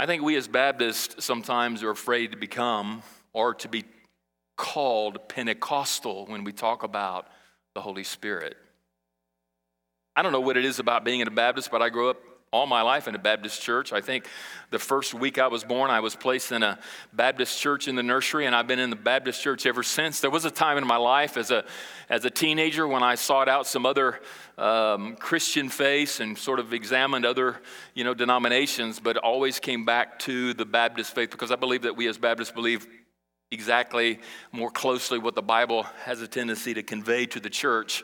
I think we as Baptists sometimes are afraid to become or to be called Pentecostal when we talk about the Holy Spirit. I don't know what it is about being a Baptist, but I grew up all my life in a Baptist church. I think the first week I was born, I was placed in a Baptist church in the nursery, and I've been in the Baptist church ever since. There was a time in my life as a, as a teenager when I sought out some other um, Christian faiths and sort of examined other you know, denominations, but always came back to the Baptist faith because I believe that we as Baptists believe exactly more closely what the Bible has a tendency to convey to the church.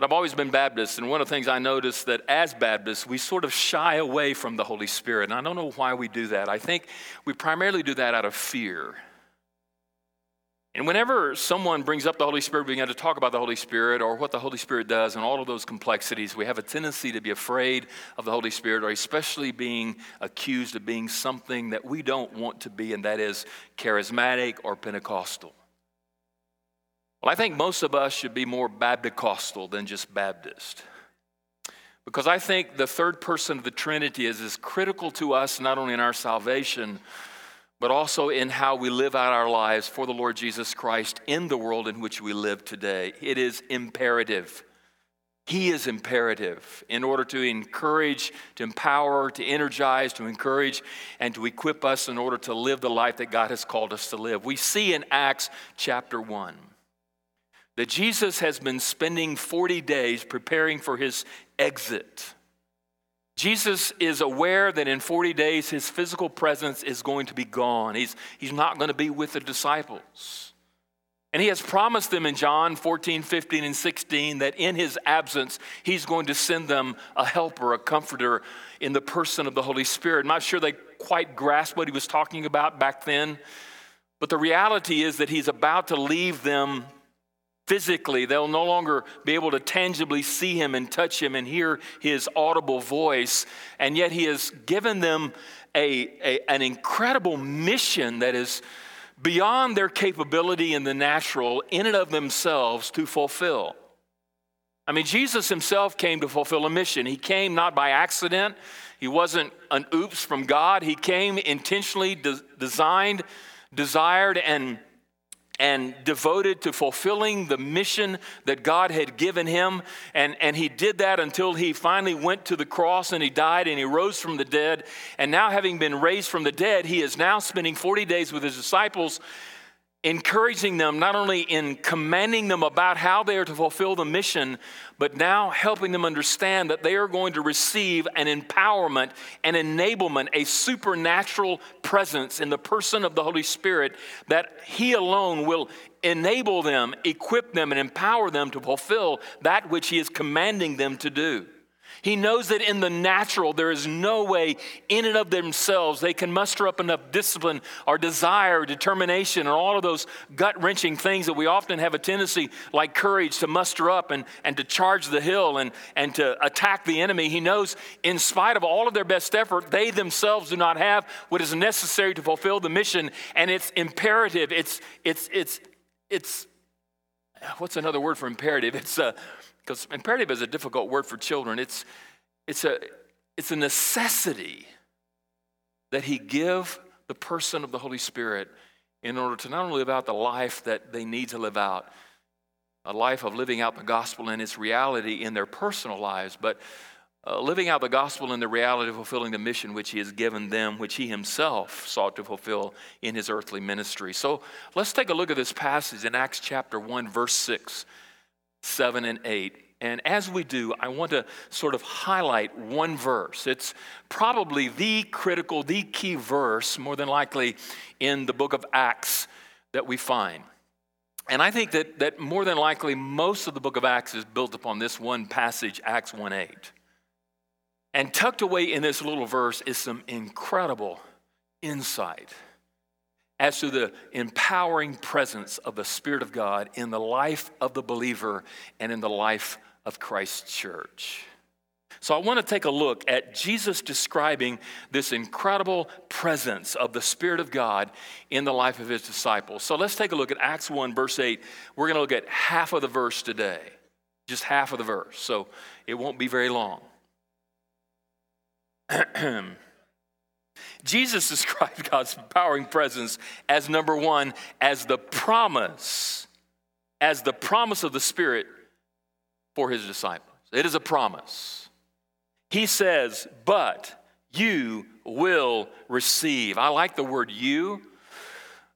But I've always been Baptist, and one of the things I noticed that as Baptists, we sort of shy away from the Holy Spirit. And I don't know why we do that. I think we primarily do that out of fear. And whenever someone brings up the Holy Spirit, we begin to talk about the Holy Spirit or what the Holy Spirit does and all of those complexities, we have a tendency to be afraid of the Holy Spirit or especially being accused of being something that we don't want to be, and that is charismatic or Pentecostal. Well, I think most of us should be more Baptist-costal than just Baptist. Because I think the third person of the Trinity is as critical to us, not only in our salvation, but also in how we live out our lives for the Lord Jesus Christ in the world in which we live today. It is imperative. He is imperative in order to encourage, to empower, to energize, to encourage, and to equip us in order to live the life that God has called us to live. We see in Acts chapter 1 that Jesus has been spending 40 days preparing for his exit. Jesus is aware that in 40 days his physical presence is going to be gone. He's, he's not going to be with the disciples. And he has promised them in John 14, 15, and 16 that in his absence, he's going to send them a helper, a comforter in the person of the Holy Spirit. I'm not sure they quite grasp what he was talking about back then, but the reality is that he's about to leave them physically. They'll no longer be able to tangibly see him and touch him and hear his audible voice. And yet, he has given them a, a, an incredible mission that is beyond their capability in the natural, in and of themselves, to fulfill. I mean, Jesus himself came to fulfill a mission. He came not by accident, he wasn't an oops from God. He came intentionally de- designed, desired, and and devoted to fulfilling the mission that God had given him. And, and he did that until he finally went to the cross and he died and he rose from the dead. And now, having been raised from the dead, he is now spending 40 days with his disciples encouraging them not only in commanding them about how they are to fulfill the mission, but now helping them understand that they are going to receive an empowerment, an enablement, a supernatural presence in the person of the Holy Spirit that He alone will enable them, equip them, and empower them to fulfill that which He is commanding them to do. He knows that in the natural, there is no way in and of themselves they can muster up enough discipline or desire, or determination, or all of those gut wrenching things that we often have a tendency, like courage, to muster up and, and to charge the hill and, and to attack the enemy. He knows, in spite of all of their best effort, they themselves do not have what is necessary to fulfill the mission, and it's imperative. It's, it's, it's, it's, what's another word for imperative? It's a, uh, because imperative is a difficult word for children. It's, it's, a, it's a necessity that He give the person of the Holy Spirit in order to not only live out the life that they need to live out, a life of living out the gospel and its reality in their personal lives, but uh, living out the gospel in the reality of fulfilling the mission which he has given them, which he himself sought to fulfill in his earthly ministry. So let's take a look at this passage in Acts chapter 1, verse 6. 7 and 8. And as we do, I want to sort of highlight one verse. It's probably the critical, the key verse, more than likely, in the book of Acts that we find. And I think that, that more than likely, most of the book of Acts is built upon this one passage, Acts 1 8. And tucked away in this little verse is some incredible insight as to the empowering presence of the Spirit of God in the life of the believer and in the life of Christ's church. So, I want to take a look at Jesus describing this incredible presence of the Spirit of God in the life of his disciples. So, let's take a look at Acts 1, verse 8. We're going to look at half of the verse today, just half of the verse. So, it won't be very long. Jesus described God's empowering presence as number one, as the promise, as the promise of the Spirit for his disciples. It is a promise. He says, but you will receive. I like the word you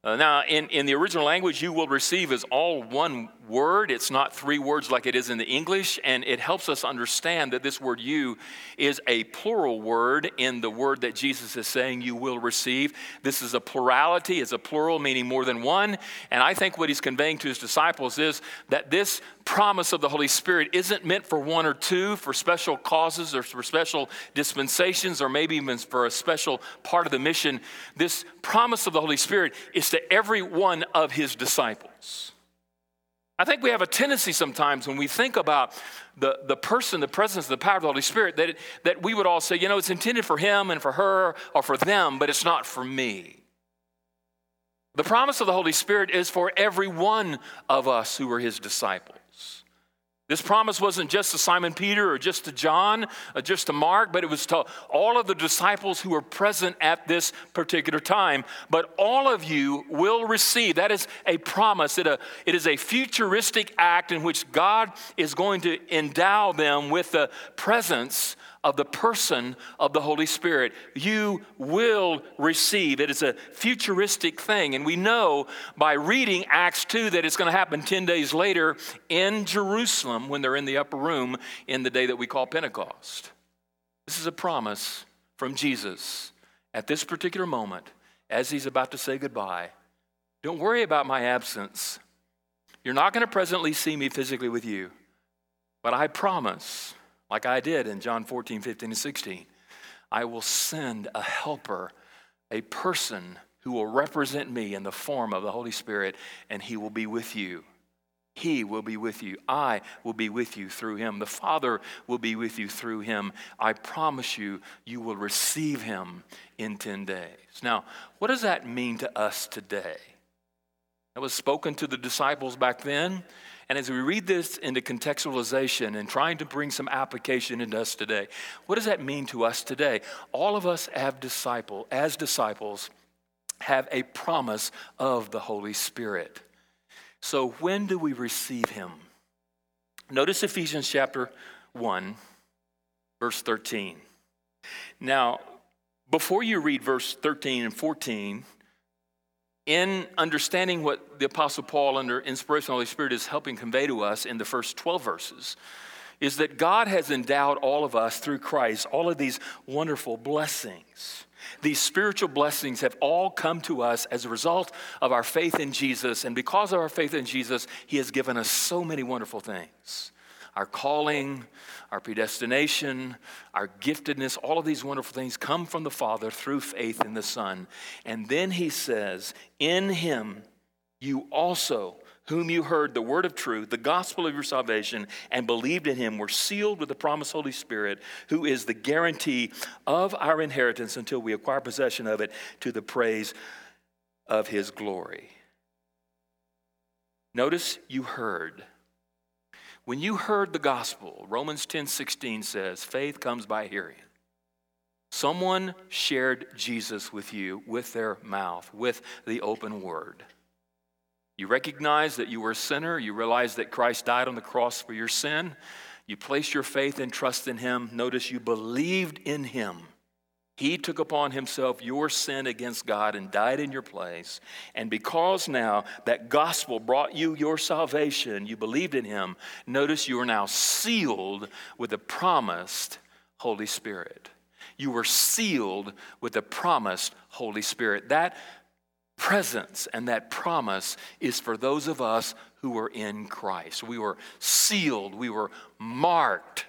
uh, now, in, in the original language, you will receive is all one word. It's not three words like it is in the English, and it helps us understand that this word you is a plural word in the word that Jesus is saying you will receive. This is a plurality, it's a plural, meaning more than one. And I think what he's conveying to his disciples is that this promise of the Holy Spirit isn't meant for one or two, for special causes or for special dispensations, or maybe even for a special part of the mission. This promise of the Holy Spirit is to every one of his disciples. I think we have a tendency sometimes when we think about the, the person, the presence, the power of the Holy Spirit, that, it, that we would all say, you know, it's intended for him and for her or for them, but it's not for me. The promise of the Holy Spirit is for every one of us who are his disciples. This promise wasn't just to Simon Peter or just to John or just to Mark, but it was to all of the disciples who were present at this particular time. But all of you will receive. That is a promise. It, a, it is a futuristic act in which God is going to endow them with the presence of the person of the Holy Spirit. You will receive. It is a futuristic thing. And we know by reading Acts 2 that it's going to happen 10 days later in Jerusalem when they're in the upper room in the day that we call Pentecost. This is a promise from Jesus at this particular moment as he's about to say goodbye. Don't worry about my absence. You're not going to presently see me physically with you, but I promise like I did in John 14, 15, and 16. I will send a helper, a person who will represent me in the form of the Holy Spirit, and he will be with you. He will be with you. I will be with you through him. The Father will be with you through him. I promise you, you will receive him in 10 days. Now, what does that mean to us today? That was spoken to the disciples back then. And as we read this into contextualization and trying to bring some application into us today, what does that mean to us today? All of us have disciple, as disciples, have a promise of the Holy Spirit. So when do we receive him? Notice Ephesians chapter 1, verse 13. Now, before you read verse 13 and 14, in understanding what the Apostle Paul, under inspiration of the Holy Spirit, is helping convey to us in the first 12 verses, is that God has endowed all of us through Christ all of these wonderful blessings. These spiritual blessings have all come to us as a result of our faith in Jesus. And because of our faith in Jesus, He has given us so many wonderful things our calling, our predestination, our giftedness, all of these wonderful things come from the Father through faith in the Son. And then he says, In him you also, whom you heard the word of truth, the gospel of your salvation, and believed in him, were sealed with the promised Holy Spirit, who is the guarantee of our inheritance until we acquire possession of it to the praise of his glory. Notice you heard. When you heard the gospel, Romans 10 16 says, faith comes by hearing. Someone shared Jesus with you with their mouth, with the open word. You recognize that you were a sinner. You realize that Christ died on the cross for your sin. You place your faith and trust in Him. Notice you believed in Him he took upon himself your sin against God and died in your place. And because now that gospel brought you your salvation, you believed in him, notice you are now sealed with the promised Holy Spirit. You were sealed with the promised Holy Spirit. That presence and that promise is for those of us who are in Christ. We were sealed, we were marked,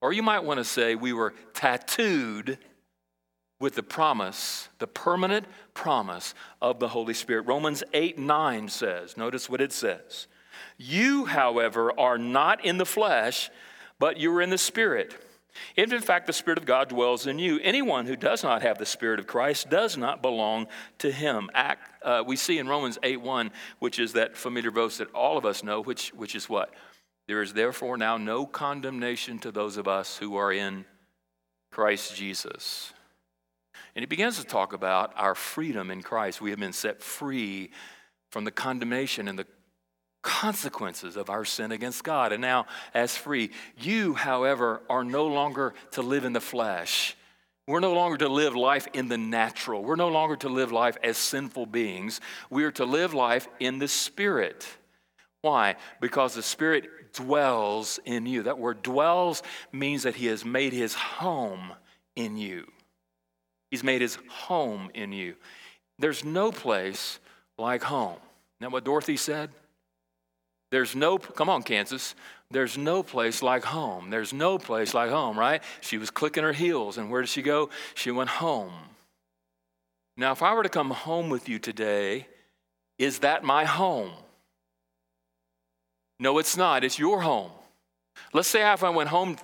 or you might want to say we were tattooed with the promise, the permanent promise of the Holy Spirit. Romans 8 9 says, notice what it says. You, however, are not in the flesh, but you are in the Spirit. If in fact the Spirit of God dwells in you, anyone who does not have the Spirit of Christ does not belong to him. Act, uh, we see in Romans 8 1, which is that familiar verse that all of us know, which, which is what? There is therefore now no condemnation to those of us who are in Christ Jesus. And he begins to talk about our freedom in Christ. We have been set free from the condemnation and the consequences of our sin against God. And now, as free, you, however, are no longer to live in the flesh. We're no longer to live life in the natural. We're no longer to live life as sinful beings. We are to live life in the Spirit. Why? Because the Spirit dwells in you. That word dwells means that He has made His home in you. He's made His home in you. There's no place like home. Now, what Dorothy said? There's no, come on, Kansas. There's no place like home. There's no place like home, right? She was clicking her heels, and where did she go? She went home. Now, if I were to come home with you today, is that my home? No, it's not. It's your home. Let's say if I went home,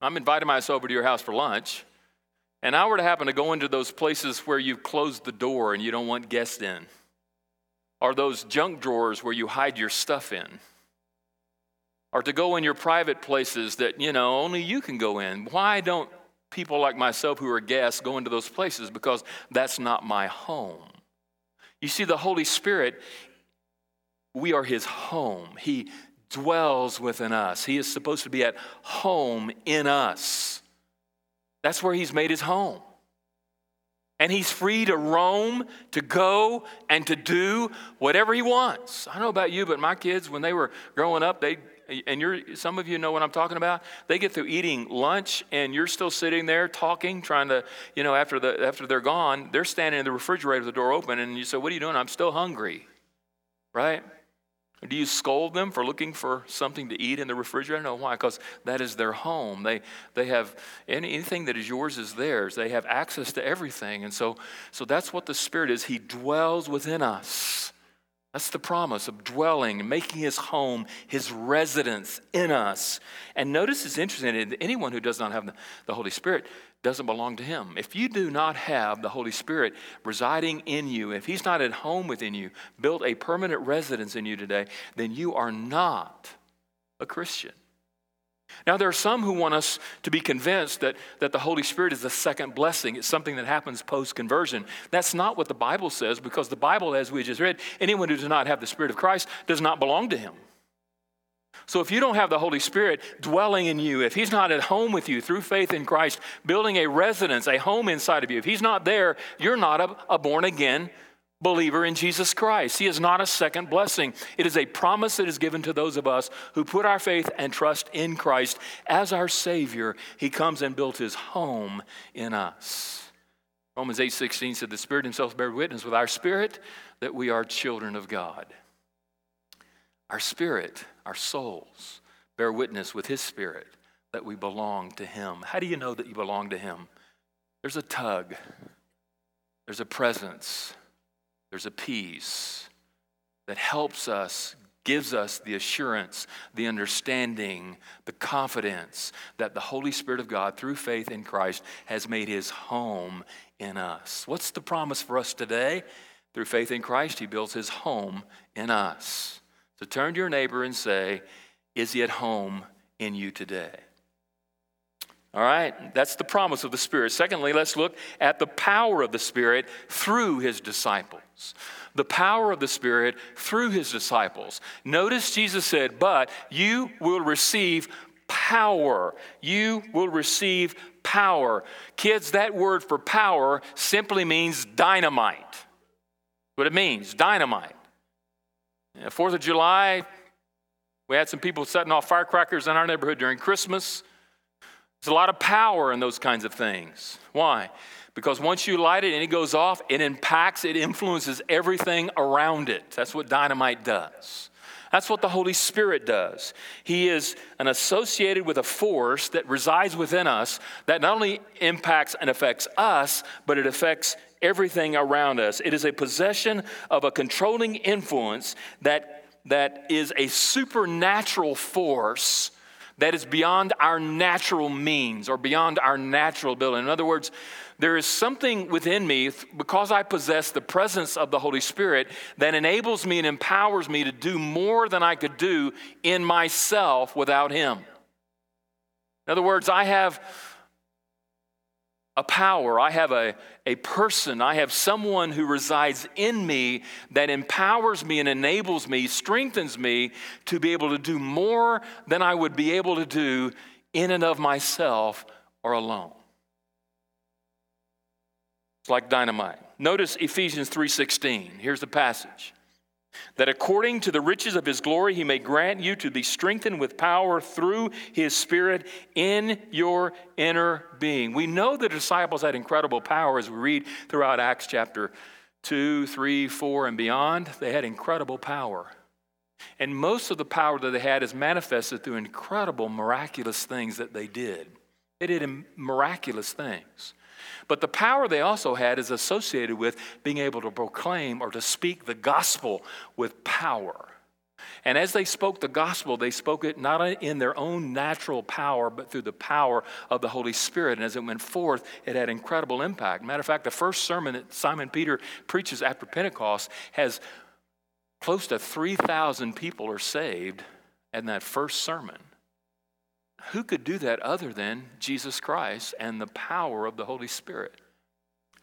I'm inviting myself over to your house for lunch, and I were to happen to go into those places where you've closed the door and you don't want guests in, or those junk drawers where you hide your stuff in or to go in your private places that, you know, only you can go in. Why don't people like myself who are guests go into those places? Because that's not my home. You see, the Holy Spirit, we are His home. He dwells within us. He is supposed to be at home in us. That's where He's made His home. And he's free to roam, to go, and to do whatever he wants. I don't know about you, but my kids, when they were growing up, they and you're some of you know what I'm talking about. They get through eating lunch and you're still sitting there talking, trying to, you know, after the after they're gone, they're standing in the refrigerator with the door open, and you say, What are you doing? I'm still hungry. Right? Do you scold them for looking for something to eat in the refrigerator? No, why? Because that is their home. They, they have anything that is yours is theirs. They have access to everything. And so, so that's what the Spirit is. He dwells within us. That's the promise of dwelling, making his home, his residence in us. And notice it's interesting anyone who does not have the Holy Spirit doesn't belong to him. If you do not have the Holy Spirit residing in you, if he's not at home within you, built a permanent residence in you today, then you are not a Christian. Now, there are some who want us to be convinced that, that the Holy Spirit is a second blessing. It's something that happens post conversion. That's not what the Bible says because the Bible, as we just read, anyone who does not have the Spirit of Christ does not belong to Him. So, if you don't have the Holy Spirit dwelling in you, if He's not at home with you through faith in Christ, building a residence, a home inside of you, if He's not there, you're not a, a born again believer in Jesus Christ. He is not a second blessing. It is a promise that is given to those of us who put our faith and trust in Christ as our Savior. He comes and built his home in us. Romans 8:16 said the Spirit himself bears witness with our spirit that we are children of God. Our spirit, our souls bear witness with his spirit that we belong to him. How do you know that you belong to him? There's a tug. There's a presence there's a peace that helps us, gives us the assurance, the understanding, the confidence that the Holy Spirit of God, through faith in Christ, has made his home in us. What's the promise for us today? Through faith in Christ, he builds his home in us. So turn to your neighbor and say, Is he at home in you today? All right, that's the promise of the Spirit. Secondly, let's look at the power of the Spirit through his disciples. The power of the Spirit through his disciples. Notice Jesus said, But you will receive power. You will receive power. Kids, that word for power simply means dynamite. What it means, dynamite. Uh, Fourth of July, we had some people setting off firecrackers in our neighborhood during Christmas. There's a lot of power in those kinds of things. Why? Because once you light it and it goes off, it impacts, it influences everything around it. That's what dynamite does. That's what the Holy Spirit does. He is an associated with a force that resides within us that not only impacts and affects us, but it affects everything around us. It is a possession of a controlling influence that, that is a supernatural force that is beyond our natural means or beyond our natural ability. In other words, there is something within me, because I possess the presence of the Holy Spirit, that enables me and empowers me to do more than I could do in myself without Him. In other words, I have a power, I have a, a person, I have someone who resides in me that empowers me and enables me, strengthens me to be able to do more than I would be able to do in and of myself or alone. It's like dynamite. Notice Ephesians 3:16. Here's the passage that according to the riches of his glory he may grant you to be strengthened with power through his spirit in your inner being. We know the disciples had incredible power as we read throughout Acts chapter 2, 3, 4 and beyond. They had incredible power. And most of the power that they had is manifested through incredible miraculous things that they did. They did miraculous things. But the power they also had is associated with being able to proclaim or to speak the gospel with power. And as they spoke the gospel, they spoke it not in their own natural power, but through the power of the Holy Spirit. And as it went forth, it had incredible impact. Matter of fact, the first sermon that Simon Peter preaches after Pentecost has close to 3,000 people are saved in that first sermon. Who could do that other than Jesus Christ and the power of the Holy Spirit?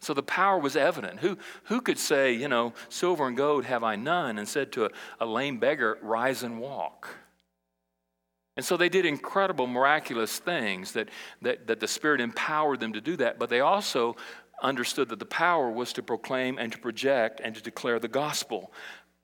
So the power was evident. Who, who could say, you know, silver and gold have I none, and said to a, a lame beggar, rise and walk? And so they did incredible, miraculous things that, that, that the Spirit empowered them to do that, but they also understood that the power was to proclaim and to project and to declare the gospel.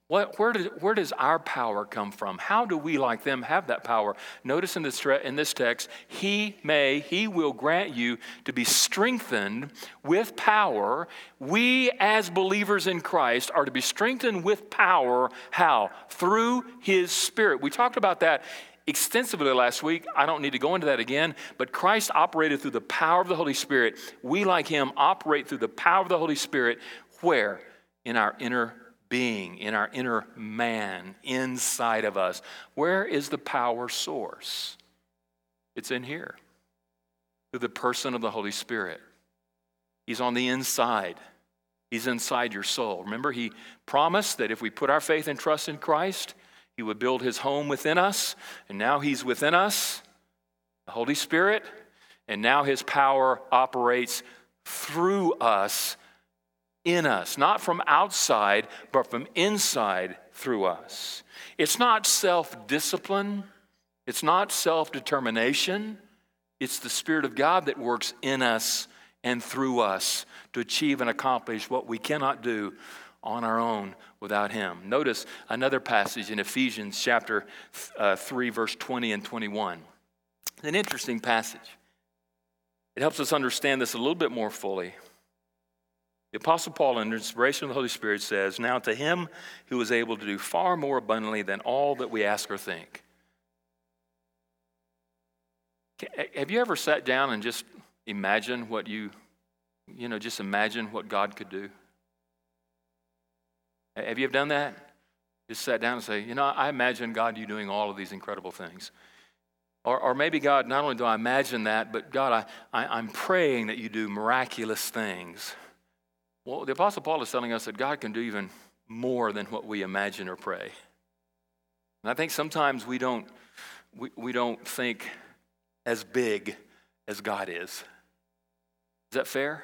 What, where, did, where does our power come from? How do we, like them, have that power? Notice in this, in this text, He may, He will grant you to be strengthened with power. We, as believers in Christ, are to be strengthened with power. How? Through His Spirit. We talked about that extensively last week. I don't need to go into that again, but Christ operated through the power of the Holy Spirit. We, like Him, operate through the power of the Holy Spirit. Where? In our inner being, in our inner man, inside of us. Where is the power source? It's in here, through the person of the Holy Spirit. He's on the inside. He's inside your soul. Remember, he promised that if we put our faith and trust in Christ, he would build his home within us. And now he's within us, the Holy Spirit. And now his power operates through us in us, not from outside, but from inside through us. It's not self discipline, it's not self determination. It's the Spirit of God that works in us and through us to achieve and accomplish what we cannot do on our own without Him. Notice another passage in Ephesians chapter uh, 3, verse 20 and 21. An interesting passage. It helps us understand this a little bit more fully. The Apostle Paul, under inspiration of the Holy Spirit, says, Now to him who is able to do far more abundantly than all that we ask or think. Have you ever sat down and just imagine what you, you know, just imagine what God could do? Have you ever done that? Just sat down and say, you know, I imagine God, you doing all of these incredible things. Or, or maybe, God, not only do I imagine that, but God, I, I, I'm praying that you do miraculous things. Well, the Apostle Paul is telling us that God can do even more than what we imagine or pray. And I think sometimes we don't, we, we don't think as big as God is. Is that fair?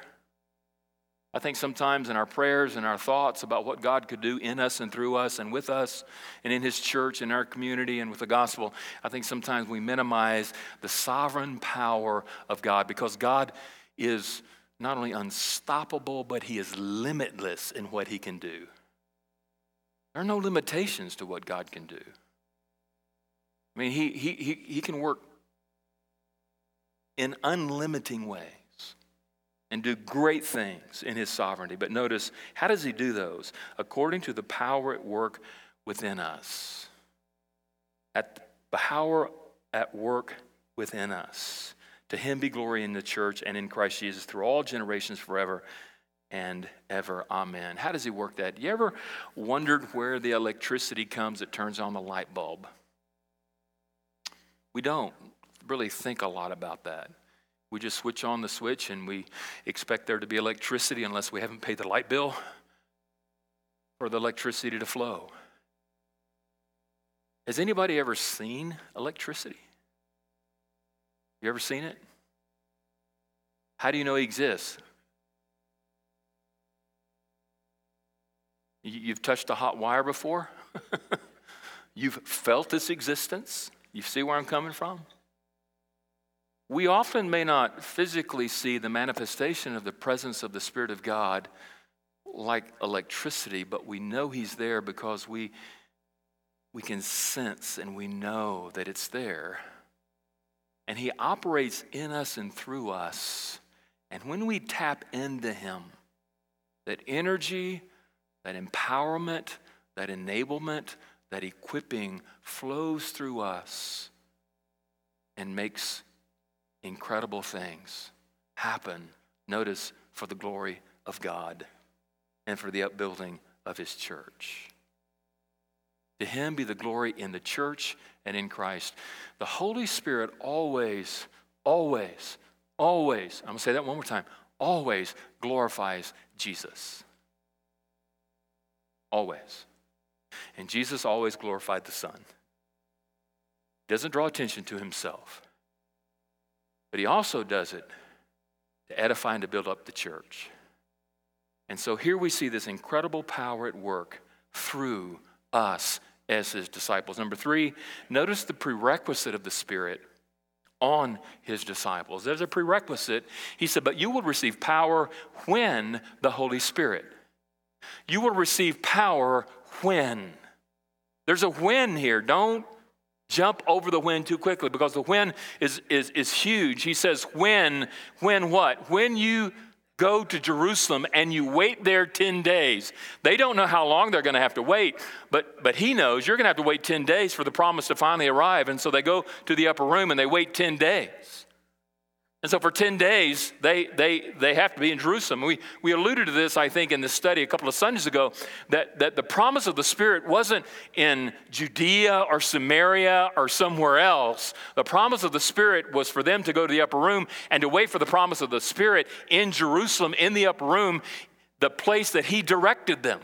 I think sometimes in our prayers and our thoughts about what God could do in us and through us and with us and in His church and our community and with the gospel, I think sometimes we minimize the sovereign power of God because God is not only unstoppable, but he is limitless in what he can do. There are no limitations to what God can do. I mean, he, he, he, he can work in unlimiting ways and do great things in his sovereignty. But notice, how does he do those? According to the power at work within us. At the power at work within us. To him be glory in the church and in Christ Jesus through all generations forever and ever. Amen. How does he work that? You ever wondered where the electricity comes that turns on the light bulb? We don't really think a lot about that. We just switch on the switch and we expect there to be electricity unless we haven't paid the light bill for the electricity to flow. Has anybody ever seen electricity? You ever seen it? How do you know he exists? You've touched a hot wire before? You've felt its existence? You see where I'm coming from? We often may not physically see the manifestation of the presence of the Spirit of God like electricity, but we know He's there because we, we can sense and we know that it's there. And He operates in us and through us. And when we tap into Him, that energy, that empowerment, that enablement, that equipping flows through us and makes incredible things happen. Notice for the glory of God and for the upbuilding of his church. To him be the glory in the church and in Christ. The Holy Spirit always, always, always, I'm going to say that one more time, always glorifies Jesus. Always. And Jesus always glorified the Son. He doesn't draw attention to himself, but he also does it to edify and to build up the church. And so here we see this incredible power at work through us as his disciples. Number three, notice the prerequisite of the Spirit on his disciples. There's a prerequisite. He said, But you will receive power when the Holy Spirit. You will receive power when. There's a when here. Don't jump over the when too quickly because the when is, is, is huge. He says, When, when what? When you go to Jerusalem and you wait there 10 days. They don't know how long they're going to have to wait, but, but he knows you're going to have to wait 10 days for the promise to finally arrive. And so they go to the upper room and they wait 10 days. And so for 10 days, they, they, they have to be in Jerusalem. We, we alluded to this, I think, in this study a couple of Sundays ago, that, that the promise of the Spirit wasn't in Judea or Samaria or somewhere else. The promise of the Spirit was for them to go to the upper room and to wait for the promise of the Spirit in Jerusalem, in the upper room, the place that He directed them.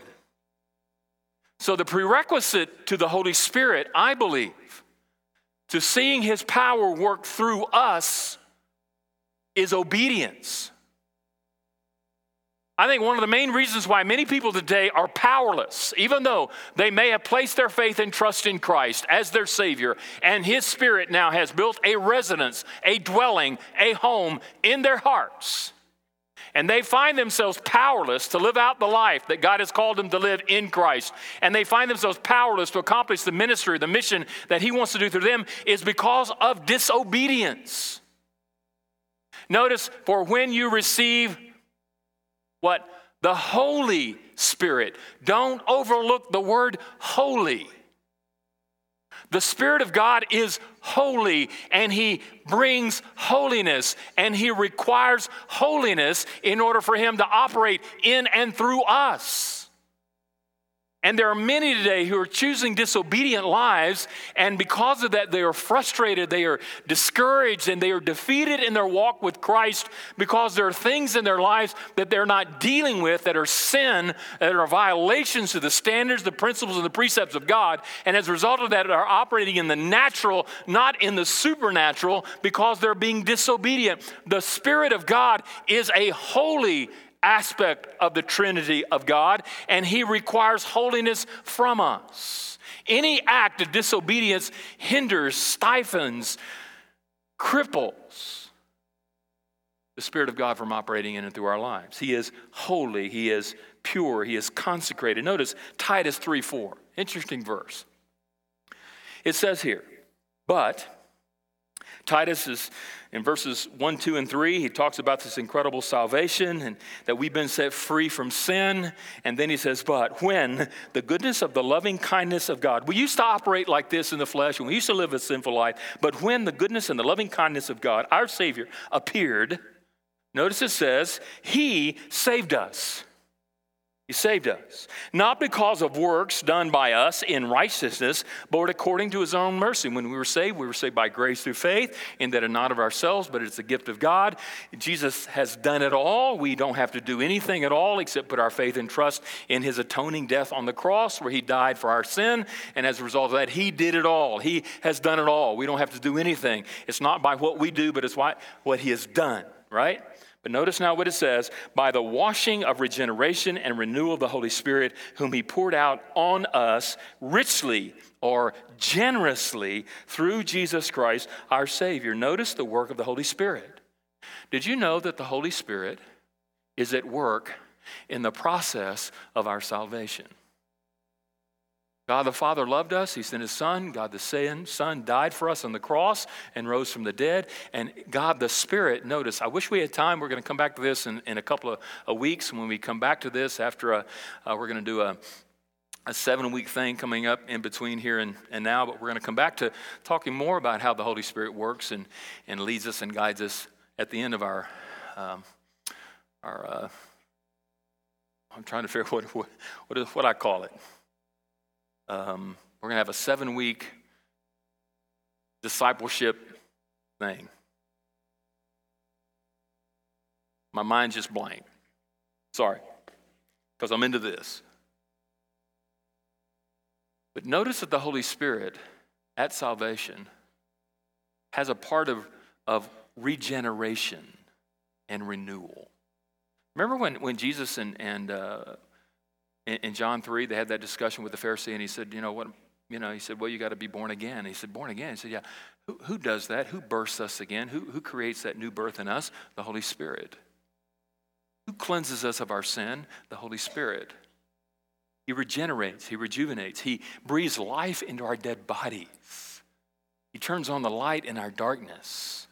So the prerequisite to the Holy Spirit, I believe, to seeing His power work through us is obedience. I think one of the main reasons why many people today are powerless, even though they may have placed their faith and trust in Christ as their Savior, and His Spirit now has built a residence, a dwelling, a home in their hearts. And they find themselves powerless to live out the life that God has called them to live in Christ. And they find themselves powerless to accomplish the ministry, the mission that He wants to do through them, is because of disobedience. Notice, for when you receive what? The Holy Spirit. Don't overlook the word holy. The Spirit of God is holy and He brings holiness and He requires holiness in order for Him to operate in and through us. And there are many today who are choosing disobedient lives, and because of that, they are frustrated, they are discouraged, and they are defeated in their walk with Christ because there are things in their lives that they're not dealing with that are sin, that are violations to the standards, the principles, and the precepts of God. And as a result of that, are operating in the natural, not in the supernatural, because they're being disobedient. The Spirit of God is a holy aspect of the Trinity of God, and He requires holiness from us. Any act of disobedience hinders, stifles, cripples the Spirit of God from operating in and through our lives. He is holy, He is pure, He is consecrated. Notice Titus 3 4. Interesting verse. It says here, but Titus is in verses 1, 2, and 3, he talks about this incredible salvation and that we've been set free from sin. And then he says, But when the goodness of the loving kindness of God, we used to operate like this in the flesh and we used to live a sinful life, but when the goodness and the loving kindness of God, our Savior, appeared, notice it says, He saved us he saved us, not because of works done by us in righteousness, but according to his own mercy. When we were saved, we were saved by grace through faith, and that are not of ourselves, but it's a gift of God. Jesus has done it all. We don't have to do anything at all except put our faith and trust in his atoning death on the cross, where he died for our sin. And as a result of that, he did it all. He has done it all. We don't have to do anything. It's not by what we do, but it's what he has done, right? But notice now what it says by the washing of regeneration and renewal of the Holy Spirit, whom He poured out on us richly or generously through Jesus Christ, our Savior. Notice the work of the Holy Spirit. Did you know that the Holy Spirit is at work in the process of our salvation? God the Father loved us. He sent His Son. God the Son died for us on the cross and rose from the dead. And God the Spirit, notice, I wish we had time. We're going to come back to this in, in a couple of, of weeks. When we come back to this, after a, uh, we're going to do a, a seven week thing coming up in between here and, and now, but we're going to come back to talking more about how the Holy Spirit works and, and leads us and guides us at the end of our, um, our uh, I'm trying to figure out what, what, what I call it. Um, we're going to have a seven week discipleship thing. My mind's just blank. Sorry, because I'm into this. But notice that the Holy Spirit at salvation has a part of, of regeneration and renewal. Remember when, when Jesus and, and uh, in, in John 3, they had that discussion with the Pharisee, and he said, You know what? You know, he said, Well, you got to be born again. he said, Born again? He said, Yeah. Who, who does that? Who births us again? Who, who creates that new birth in us? The Holy Spirit. Who cleanses us of our sin? The Holy Spirit. He regenerates, He rejuvenates, He breathes life into our dead bodies. He turns on the light in our darkness.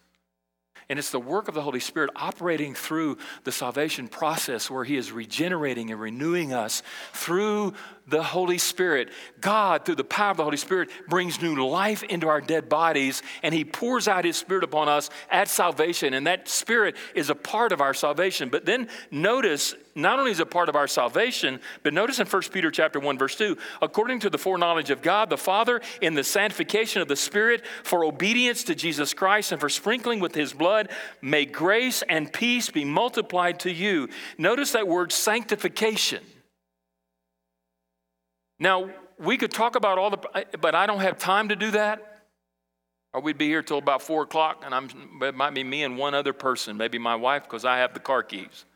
And it's the work of the Holy Spirit operating through the salvation process where He is regenerating and renewing us through the Holy Spirit. God, through the power of the Holy Spirit, brings new life into our dead bodies and He pours out His Spirit upon us at salvation. And that Spirit is a part of our salvation. But then notice, not only is it part of our salvation, but notice in 1 Peter chapter 1, verse 2, according to the foreknowledge of God the Father, in the sanctification of the Spirit, for obedience to Jesus Christ and for sprinkling with His blood, may grace and peace be multiplied to you. Notice that word sanctification. Now, we could talk about all the, but I don't have time to do that. Or we'd be here till about four o'clock, and I'm, it might be me and one other person, maybe my wife, because I have the car keys.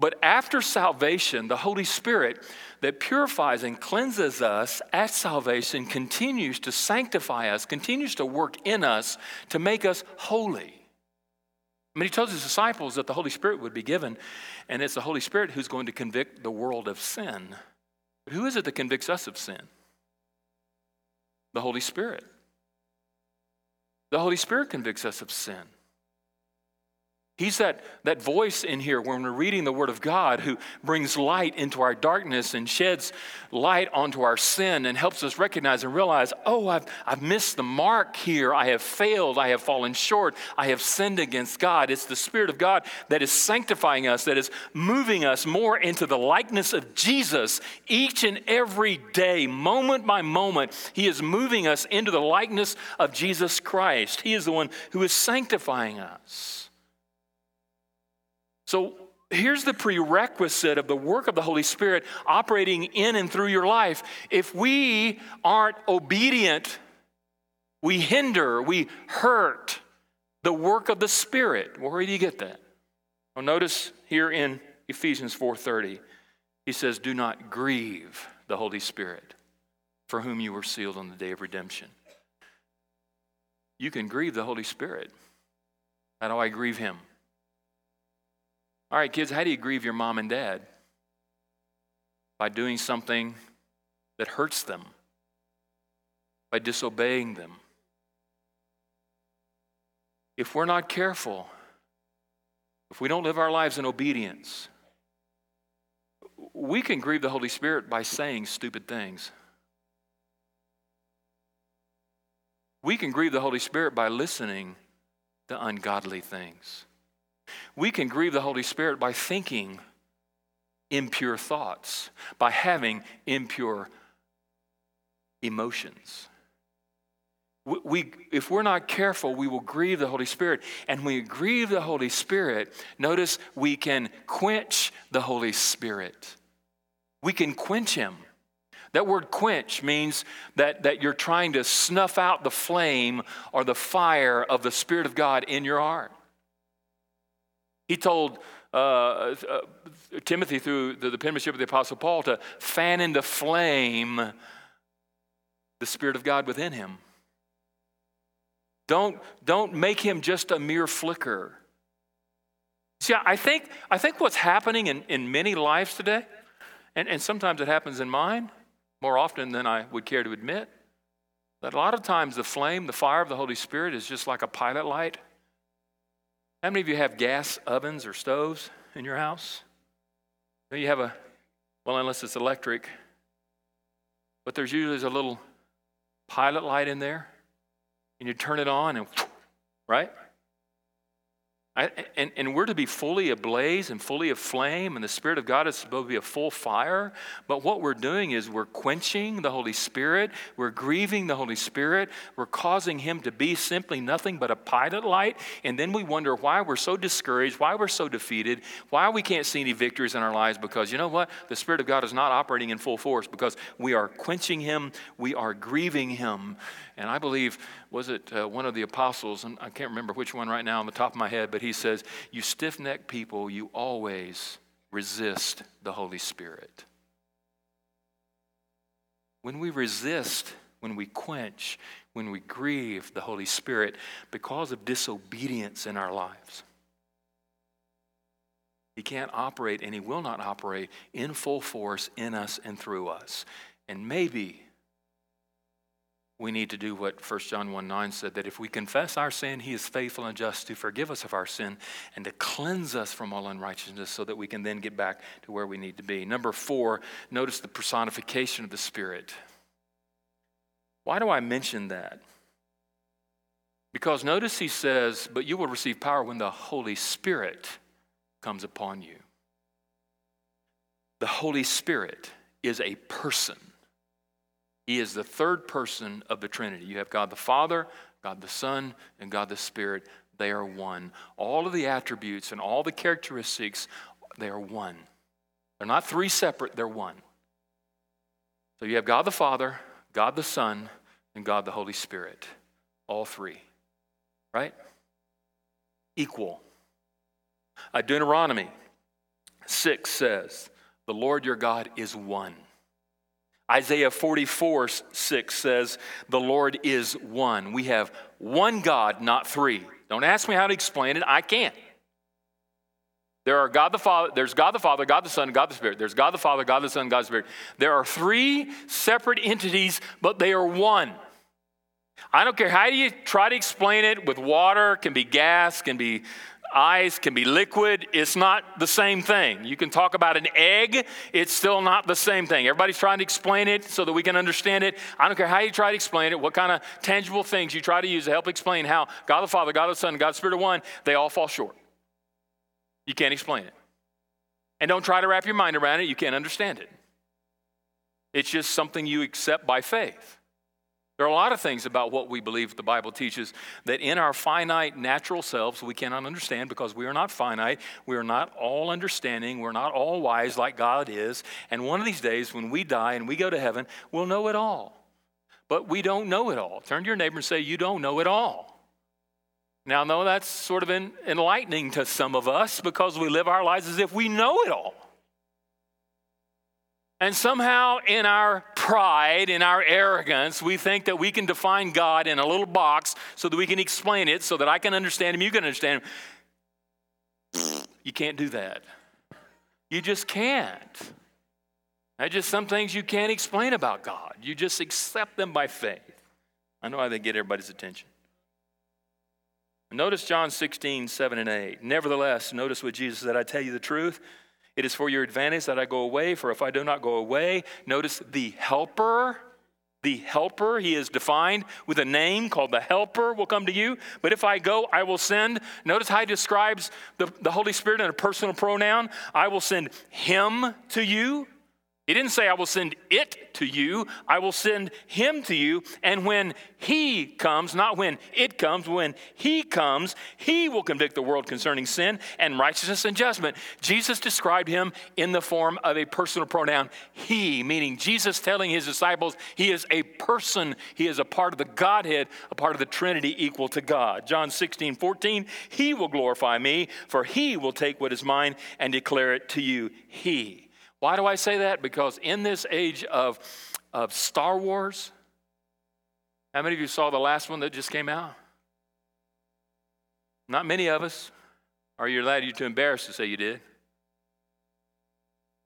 But after salvation, the Holy Spirit that purifies and cleanses us at salvation continues to sanctify us, continues to work in us to make us holy. I mean, he told his disciples that the Holy Spirit would be given, and it's the Holy Spirit who's going to convict the world of sin. But who is it that convicts us of sin? The Holy Spirit. The Holy Spirit convicts us of sin. He's that, that voice in here when we're reading the Word of God who brings light into our darkness and sheds light onto our sin and helps us recognize and realize, oh, I've, I've missed the mark here. I have failed. I have fallen short. I have sinned against God. It's the Spirit of God that is sanctifying us, that is moving us more into the likeness of Jesus each and every day, moment by moment. He is moving us into the likeness of Jesus Christ. He is the one who is sanctifying us. So here's the prerequisite of the work of the Holy Spirit operating in and through your life. If we aren't obedient, we hinder, we hurt the work of the Spirit. Where do you get that? Well, notice here in Ephesians 4:30, he says, "Do not grieve the Holy Spirit, for whom you were sealed on the day of redemption." You can grieve the Holy Spirit. How do I grieve him? All right, kids, how do you grieve your mom and dad? By doing something that hurts them, by disobeying them. If we're not careful, if we don't live our lives in obedience, we can grieve the Holy Spirit by saying stupid things. We can grieve the Holy Spirit by listening to ungodly things. We can grieve the Holy Spirit by thinking impure thoughts, by having impure emotions. We, if we're not careful, we will grieve the Holy Spirit. And when we grieve the Holy Spirit, notice we can quench the Holy Spirit. We can quench Him. That word quench means that, that you're trying to snuff out the flame or the fire of the Spirit of God in your heart. He told uh, uh, Timothy through the, the penmanship of the Apostle Paul to fan into flame the Spirit of God within him. Don't, don't make him just a mere flicker. See, I think, I think what's happening in, in many lives today, and, and sometimes it happens in mine, more often than I would care to admit, that a lot of times the flame, the fire of the Holy Spirit is just like a pilot light. How many of you have gas ovens or stoves in your house? You have a, well, unless it's electric, but there's usually a little pilot light in there, and you turn it on, and right? I, and, and we're to be fully ablaze and fully aflame, and the Spirit of God is supposed to be a full fire. But what we're doing is we're quenching the Holy Spirit, we're grieving the Holy Spirit, we're causing Him to be simply nothing but a pilot light. And then we wonder why we're so discouraged, why we're so defeated, why we can't see any victories in our lives. Because you know what? The Spirit of God is not operating in full force because we are quenching Him, we are grieving Him. And I believe, was it uh, one of the apostles, and I can't remember which one right now on the top of my head, but he says, You stiff necked people, you always resist the Holy Spirit. When we resist, when we quench, when we grieve the Holy Spirit because of disobedience in our lives, He can't operate and He will not operate in full force in us and through us. And maybe we need to do what 1 John 1 9 said that if we confess our sin, he is faithful and just to forgive us of our sin and to cleanse us from all unrighteousness so that we can then get back to where we need to be. Number four, notice the personification of the Spirit. Why do I mention that? Because notice he says, But you will receive power when the Holy Spirit comes upon you. The Holy Spirit is a person. He is the third person of the Trinity. You have God the Father, God the Son, and God the Spirit. They are one. All of the attributes and all the characteristics, they are one. They're not three separate, they're one. So you have God the Father, God the Son, and God the Holy Spirit. All three. Right? Equal. Uh, Deuteronomy 6 says, The Lord your God is one. Isaiah 44 6 says, The Lord is one. We have one God, not three. Don't ask me how to explain it, I can't. There are God the Father, there's God the Father, God the Son, God the Spirit. There's God the Father, God the Son, God the Spirit. There are three separate entities, but they are one. I don't care how you try to explain it with water, can be gas, can be ice can be liquid. It's not the same thing. You can talk about an egg, it's still not the same thing. Everybody's trying to explain it so that we can understand it. I don't care how you try to explain it, what kind of tangible things you try to use to help explain how God the Father, God the Son, God the Spirit are one, they all fall short. You can't explain it. And don't try to wrap your mind around it, you can't understand it. It's just something you accept by faith. There are a lot of things about what we believe the Bible teaches that in our finite natural selves we cannot understand because we are not finite. We are not all understanding. We're not all wise like God is. And one of these days when we die and we go to heaven, we'll know it all. But we don't know it all. Turn to your neighbor and say, You don't know it all. Now, no, that's sort of enlightening to some of us because we live our lives as if we know it all. And somehow, in our pride, in our arrogance, we think that we can define God in a little box so that we can explain it, so that I can understand Him, you can understand Him. You can't do that. You just can't. That's just some things you can't explain about God. You just accept them by faith. I know how they get everybody's attention. Notice John 16, 7 and 8. Nevertheless, notice what Jesus said I tell you the truth. It is for your advantage that I go away, for if I do not go away, notice the helper, the helper, he is defined with a name called the helper will come to you. But if I go, I will send. Notice how he describes the, the Holy Spirit in a personal pronoun. I will send him to you. He didn't say, I will send it to you, I will send him to you. And when he comes, not when it comes, when he comes, he will convict the world concerning sin and righteousness and judgment. Jesus described him in the form of a personal pronoun, he, meaning Jesus telling his disciples he is a person, he is a part of the Godhead, a part of the Trinity equal to God. John 16, 14, he will glorify me, for he will take what is mine and declare it to you. He. Why do I say that? Because in this age of, of Star Wars, how many of you saw the last one that just came out? Not many of us. Are you allowed you too embarrassed to say you did?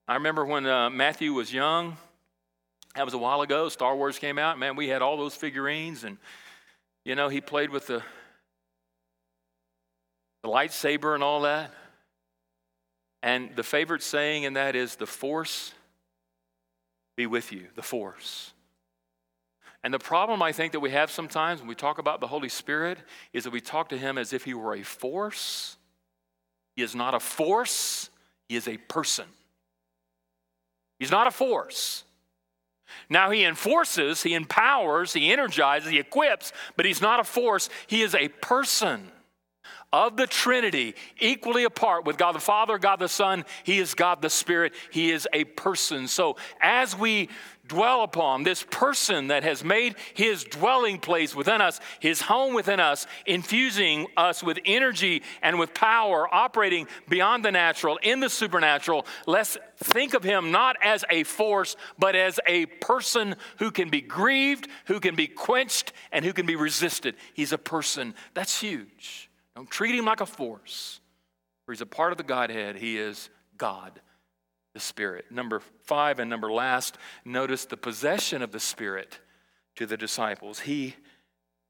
I remember when uh, Matthew was young. That was a while ago. Star Wars came out. Man, we had all those figurines, and you know he played with the the lightsaber and all that. And the favorite saying in that is, the force be with you, the force. And the problem I think that we have sometimes when we talk about the Holy Spirit is that we talk to him as if he were a force. He is not a force, he is a person. He's not a force. Now, he enforces, he empowers, he energizes, he equips, but he's not a force, he is a person of the Trinity, equally apart with God the Father, God the Son, He is God the Spirit, He is a person. So as we dwell upon this person that has made his dwelling place within us, his home within us, infusing us with energy and with power, operating beyond the natural, in the supernatural. Let's think of him not as a force, but as a person who can be grieved, who can be quenched, and who can be resisted. He's a person. That's huge. Don't treat him like a force, for he's a part of the Godhead. He is God, the Spirit. Number five and number last, notice the possession of the Spirit to the disciples. He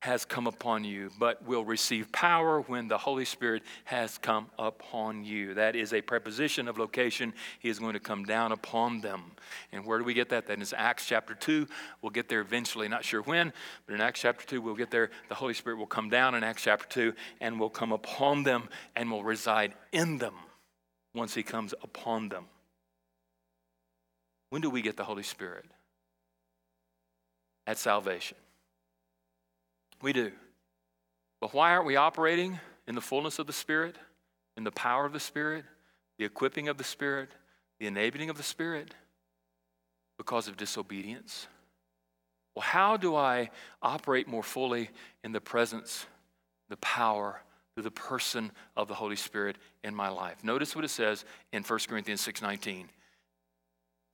has come upon you, but will receive power when the Holy Spirit has come upon you. That is a preposition of location. He is going to come down upon them. And where do we get that? That is Acts chapter 2. We'll get there eventually, not sure when, but in Acts chapter 2, we'll get there. The Holy Spirit will come down in Acts chapter 2 and will come upon them and will reside in them once He comes upon them. When do we get the Holy Spirit? At salvation. We do. But why aren't we operating in the fullness of the Spirit, in the power of the Spirit, the equipping of the Spirit, the enabling of the Spirit? Because of disobedience. Well, how do I operate more fully in the presence, the power, through the person of the Holy Spirit in my life? Notice what it says in 1 Corinthians 6:19.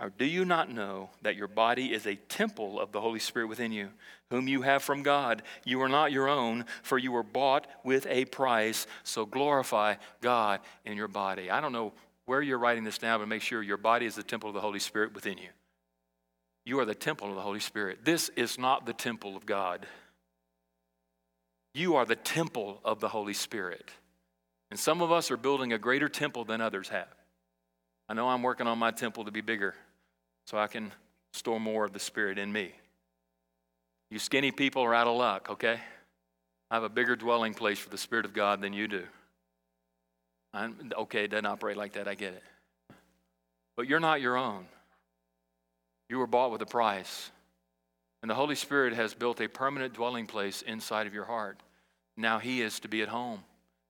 Or do you not know that your body is a temple of the Holy Spirit within you, whom you have from God? You are not your own, for you were bought with a price. So glorify God in your body. I don't know where you're writing this down, but make sure your body is the temple of the Holy Spirit within you. You are the temple of the Holy Spirit. This is not the temple of God. You are the temple of the Holy Spirit. And some of us are building a greater temple than others have. I know I'm working on my temple to be bigger so I can store more of the Spirit in me. You skinny people are out of luck, okay? I have a bigger dwelling place for the Spirit of God than you do. I'm, okay, it doesn't operate like that, I get it. But you're not your own. You were bought with a price. And the Holy Spirit has built a permanent dwelling place inside of your heart. Now He is to be at home.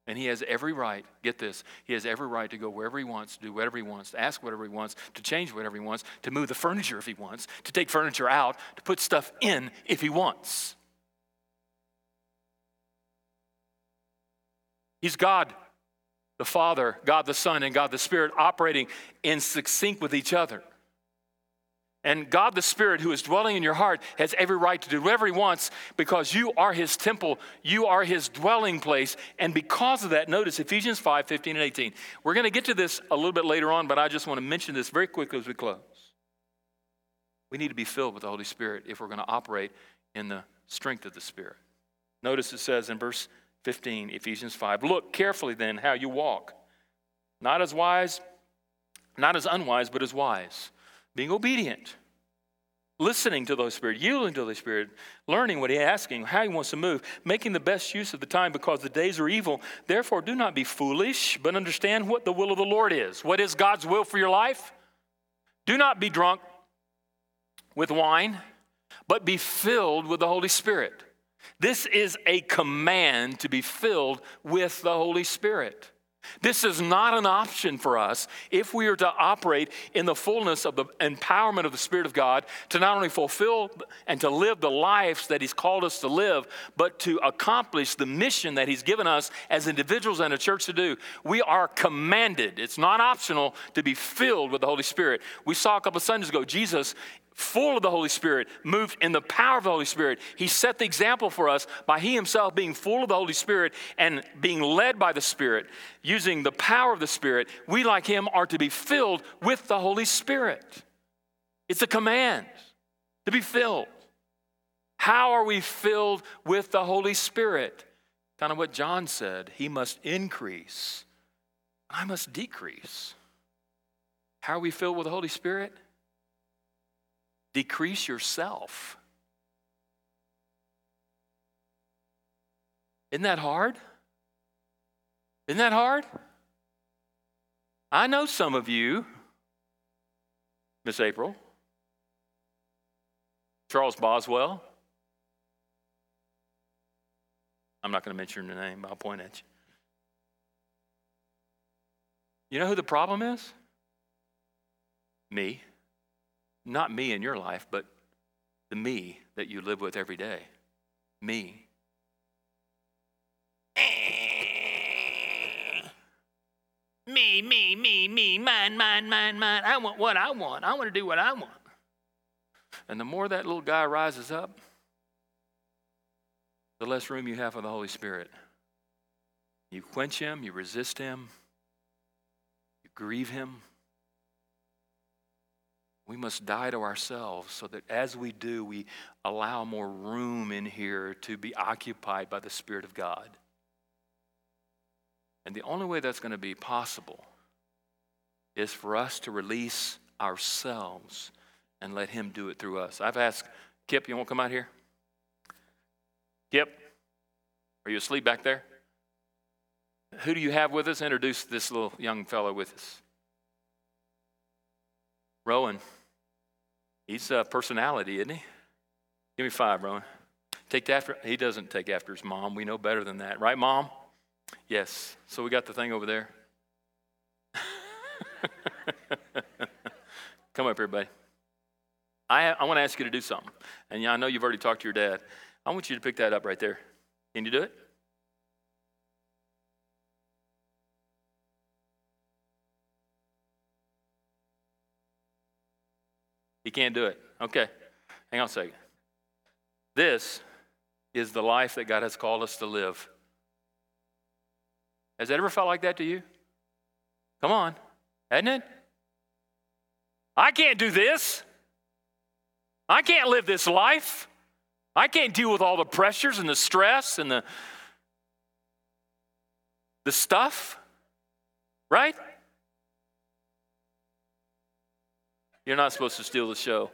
And he has every right, get this, he has every right to go wherever he wants, to do whatever he wants, to ask whatever he wants, to change whatever he wants, to move the furniture if he wants, to take furniture out, to put stuff in if he wants. He's God the Father, God the Son, and God the Spirit operating in sync with each other. And God the Spirit, who is dwelling in your heart, has every right to do whatever He wants because you are His temple. You are His dwelling place. And because of that, notice Ephesians 5 15 and 18. We're going to get to this a little bit later on, but I just want to mention this very quickly as we close. We need to be filled with the Holy Spirit if we're going to operate in the strength of the Spirit. Notice it says in verse 15, Ephesians 5 Look carefully then how you walk, not as wise, not as unwise, but as wise being obedient, listening to the Holy Spirit, yielding to the Holy Spirit, learning what He's asking, how He wants to move, making the best use of the time because the days are evil. Therefore, do not be foolish, but understand what the will of the Lord is. What is God's will for your life? Do not be drunk with wine, but be filled with the Holy Spirit. This is a command to be filled with the Holy Spirit. This is not an option for us if we are to operate in the fullness of the empowerment of the Spirit of God to not only fulfill and to live the lives that He's called us to live, but to accomplish the mission that He's given us as individuals and a church to do. We are commanded, it's not optional, to be filled with the Holy Spirit. We saw a couple of Sundays ago, Jesus full of the Holy Spirit, moved in the power of the Holy Spirit. He set the example for us by He Himself being full of the Holy Spirit and being led by the Spirit, using the power of the Spirit. We, like Him, are to be filled with the Holy Spirit. It's a command to be filled. How are we filled with the Holy Spirit? Kind of what John said He must increase, I must decrease. How are we filled with the Holy Spirit? Decrease yourself. Isn't that hard? Isn't that hard? I know some of you, Miss April, Charles Boswell. I'm not going to mention your name, I'll point at you. You know who the problem is? Me. Not me in your life, but the me that you live with every day. Me. Me, me, me, me, mine, mine, mine, mine. I want what I want. I want to do what I want. And the more that little guy rises up, the less room you have for the Holy Spirit. You quench him, you resist him, you grieve him, we must die to ourselves so that as we do, we allow more room in here to be occupied by the Spirit of God. And the only way that's going to be possible is for us to release ourselves and let Him do it through us. I've asked Kip, you want to come out here? Kip, are you asleep back there? Who do you have with us? Introduce this little young fellow with us. Rowan. He's a personality, isn't he? Give me five, Rowan. Take after he doesn't take after his mom. We know better than that, right, mom? Yes. So we got the thing over there. Come up here, buddy. I, I want to ask you to do something. And I know you've already talked to your dad. I want you to pick that up right there. Can you do it? He can't do it. Okay, hang on a second. This is the life that God has called us to live. Has that ever felt like that to you? Come on, hasn't it? I can't do this. I can't live this life. I can't deal with all the pressures and the stress and the, the stuff, right? You're not supposed to steal the show.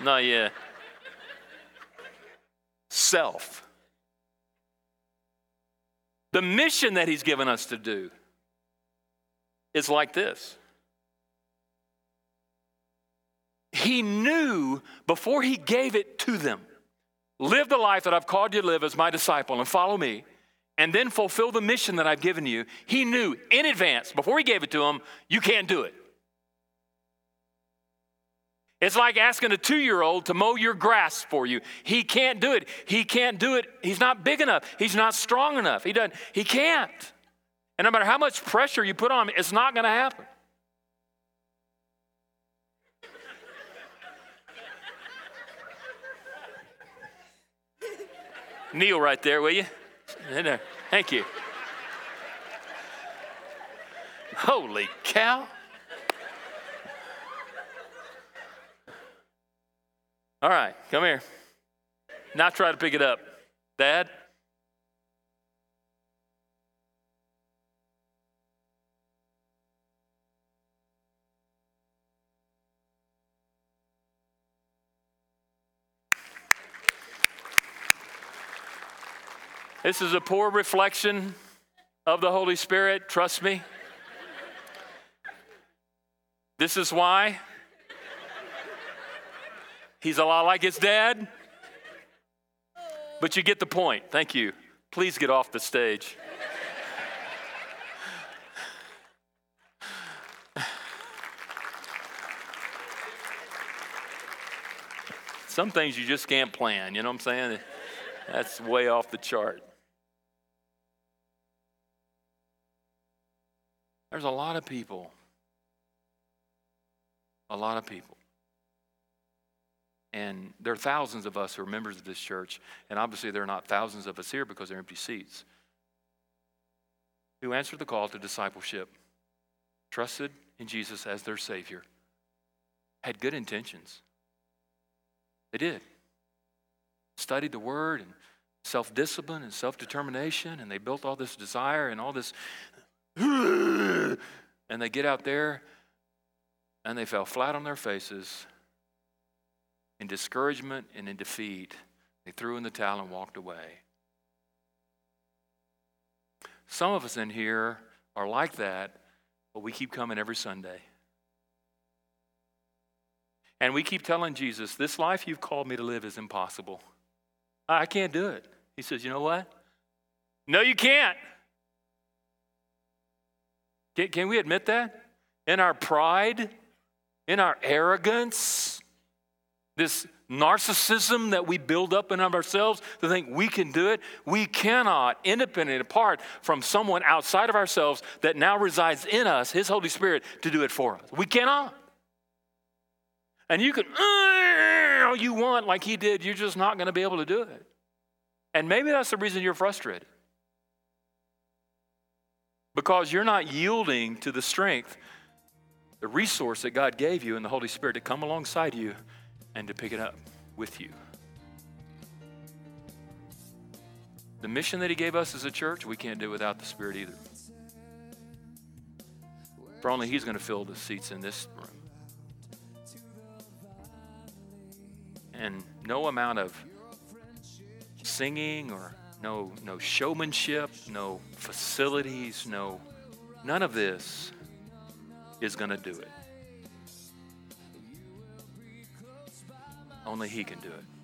Not yet. Self. The mission that he's given us to do is like this. He knew before he gave it to them live the life that I've called you to live as my disciple and follow me, and then fulfill the mission that I've given you. He knew in advance, before he gave it to them, you can't do it. It's like asking a two year old to mow your grass for you. He can't do it. He can't do it. He's not big enough. He's not strong enough. He doesn't. He can't. And no matter how much pressure you put on him, it's not going to happen. Kneel right there, will you? there. Thank you. Holy cow. All right, come here. Now try to pick it up. Dad? This is a poor reflection of the Holy Spirit, trust me. This is why He's a lot like his dad. But you get the point. Thank you. Please get off the stage. Some things you just can't plan, you know what I'm saying? That's way off the chart. There's a lot of people. A lot of people. And there are thousands of us who are members of this church, and obviously there are not thousands of us here because there are empty seats, who answered the call to discipleship, trusted in Jesus as their Savior, had good intentions. They did. Studied the word and self discipline and self determination, and they built all this desire and all this. and they get out there and they fell flat on their faces in discouragement and in defeat. They threw in the towel and walked away. Some of us in here are like that, but we keep coming every Sunday. And we keep telling Jesus, This life you've called me to live is impossible. I can't do it. He says, You know what? No, you can't. Can, we admit that? In our pride, in our arrogance, this narcissism that we build up in ourselves to think we can do it, we cannot, independent, apart from someone outside of ourselves that now resides in us, His Holy Spirit, to do it for us. We cannot. And you can, uh, all you want like he did, you're just not going to be able to do it. And maybe that's the reason you're frustrated. Because you're not yielding to the strength, the resource that God gave you in the Holy Spirit to come alongside you and to pick it up with you. The mission that He gave us as a church, we can't do without the Spirit either. For only He's going to fill the seats in this room. and no amount of singing or no, no showmanship, no facilities, no, none of this is going to do it. Only He can do it.